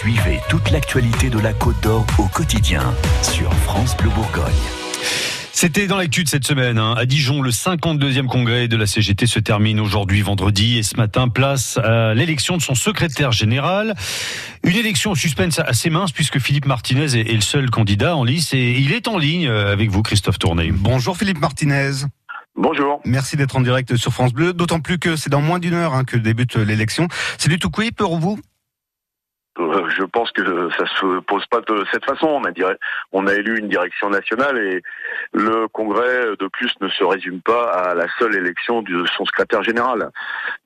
Suivez toute l'actualité de la Côte d'Or au quotidien sur France Bleu Bourgogne. C'était dans l'actu de cette semaine. Hein. À Dijon, le 52e congrès de la CGT se termine aujourd'hui vendredi et ce matin, place à l'élection de son secrétaire général. Une élection au suspense assez mince puisque Philippe Martinez est le seul candidat en lice et il est en ligne avec vous, Christophe Tournay. Bonjour Philippe Martinez. Bonjour. Merci d'être en direct sur France Bleu, d'autant plus que c'est dans moins d'une heure hein, que débute l'élection. C'est du tout quick pour vous? Euh, je pense que ça se pose pas de cette façon. On a, on a élu une direction nationale et le congrès de plus ne se résume pas à la seule élection de son secrétaire général.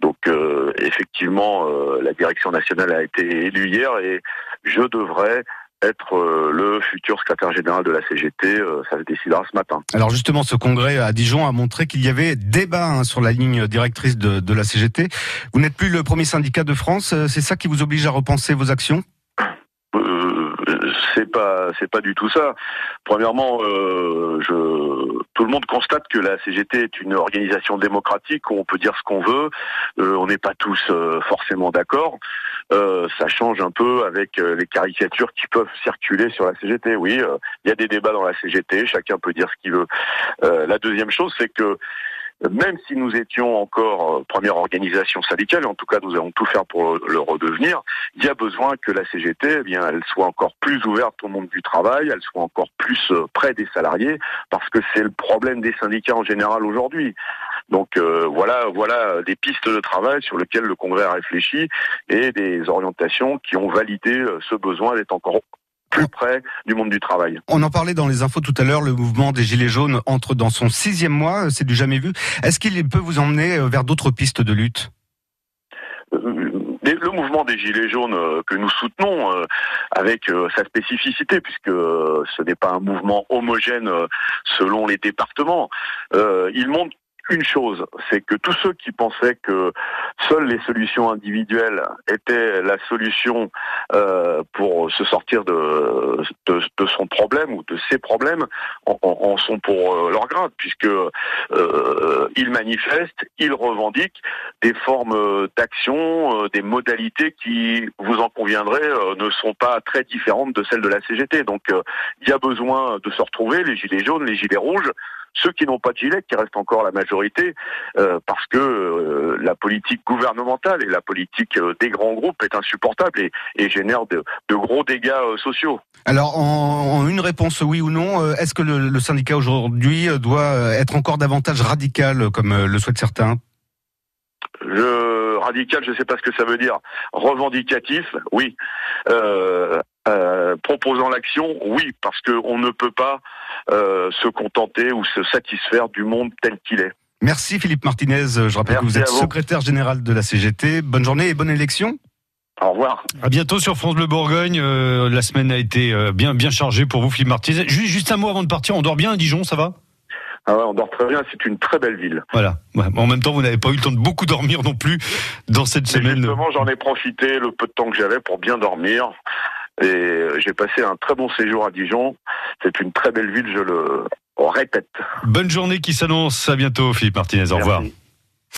Donc euh, effectivement, euh, la direction nationale a été élue hier et je devrais être euh, le futur secrétaire général de la CGT. Euh, ça se décidera ce matin. Alors justement, ce congrès à Dijon a montré qu'il y avait débat hein, sur la ligne directrice de, de la CGT. Vous n'êtes plus le premier syndicat de France. Euh, c'est ça qui vous oblige à repenser vos actions? C'est pas c'est pas du tout ça. Premièrement, euh, je, tout le monde constate que la CGT est une organisation démocratique où on peut dire ce qu'on veut. Euh, on n'est pas tous euh, forcément d'accord. ça change un peu avec les caricatures qui peuvent circuler sur la CGT. Oui, il y a des débats dans la CGT. Chacun peut dire ce qu'il veut. la deuxième chose, c'est que même si nous étions encore euh, première organisation syndicale, en tout cas nous allons tout faire pour le redevenir, il y a besoin que la CGT, eh bien, elle soit encore plus ouverte au monde du travail, elle soit encore plus euh, près des salariés, parce que c'est le problème des syndicats en général aujourd'hui. Donc euh, voilà, voilà des pistes de travail sur lesquelles le Congrès a réfléchi et des orientations qui ont validé ce besoin d'être encore plus près du monde du travail. On en parlait dans les infos tout à l'heure, le mouvement des Gilets jaunes entre dans son sixième mois, c'est du jamais vu. Est-ce qu'il peut vous emmener euh, vers d'autres pistes de lutte? Euh, le mouvement des Gilets jaunes euh, que nous soutenons, avec sa spécificité, puisque ce n'est pas un mouvement homogène selon les départements, il montre une chose, c'est que tous ceux qui pensaient que seules les solutions individuelles étaient la solution euh, pour se sortir de, son problème ou de ses problèmes en, sont pour euh, leur grade, puisque euh, ils manifestent, ils revendiquent des formes d'action, des modalités qui, vous en conviendrez, ne sont pas très différentes de celles de la CGT. Donc il y a besoin de se retrouver, les gilets jaunes, les gilets rouges, ceux qui n'ont pas de gilet, qui restent encore la majorité, euh, parce que euh, la politique gouvernementale et la politique euh, des grands groupes est insupportable et, et génère de, de, gros dégâts sociaux. Alors, en, en, une réponse oui ou non, est-ce que le, le syndicat aujourd'hui doit être encore davantage radical, comme le souhaitent certains? Je, radical, je ne sais pas ce que ça veut dire. Revendicatif, oui. Euh, euh, proposant l'action, oui, parce qu'on ne peut pas euh, se contenter ou se satisfaire du monde tel qu'il est. Merci Philippe Martinez. Je rappelle que vous êtes secrétaire général de la CGT. Bonne journée et bonne élection. Au revoir. À bientôt sur France Bleu Bourgogne. Euh, la semaine a été bien bien chargée pour vous, Philippe Martinez. Juste, juste un mot avant de partir. On dort bien à Dijon, ça va? Ah ouais, on dort très bien, c'est une très belle ville. Voilà. En même temps, vous n'avez pas eu le temps de beaucoup dormir non plus dans cette semaine. Justement, j'en ai profité le peu de temps que j'avais pour bien dormir. Et j'ai passé un très bon séjour à Dijon. C'est une très belle ville, je le répète. Bonne journée qui s'annonce. À bientôt, Philippe Martinez. Au revoir.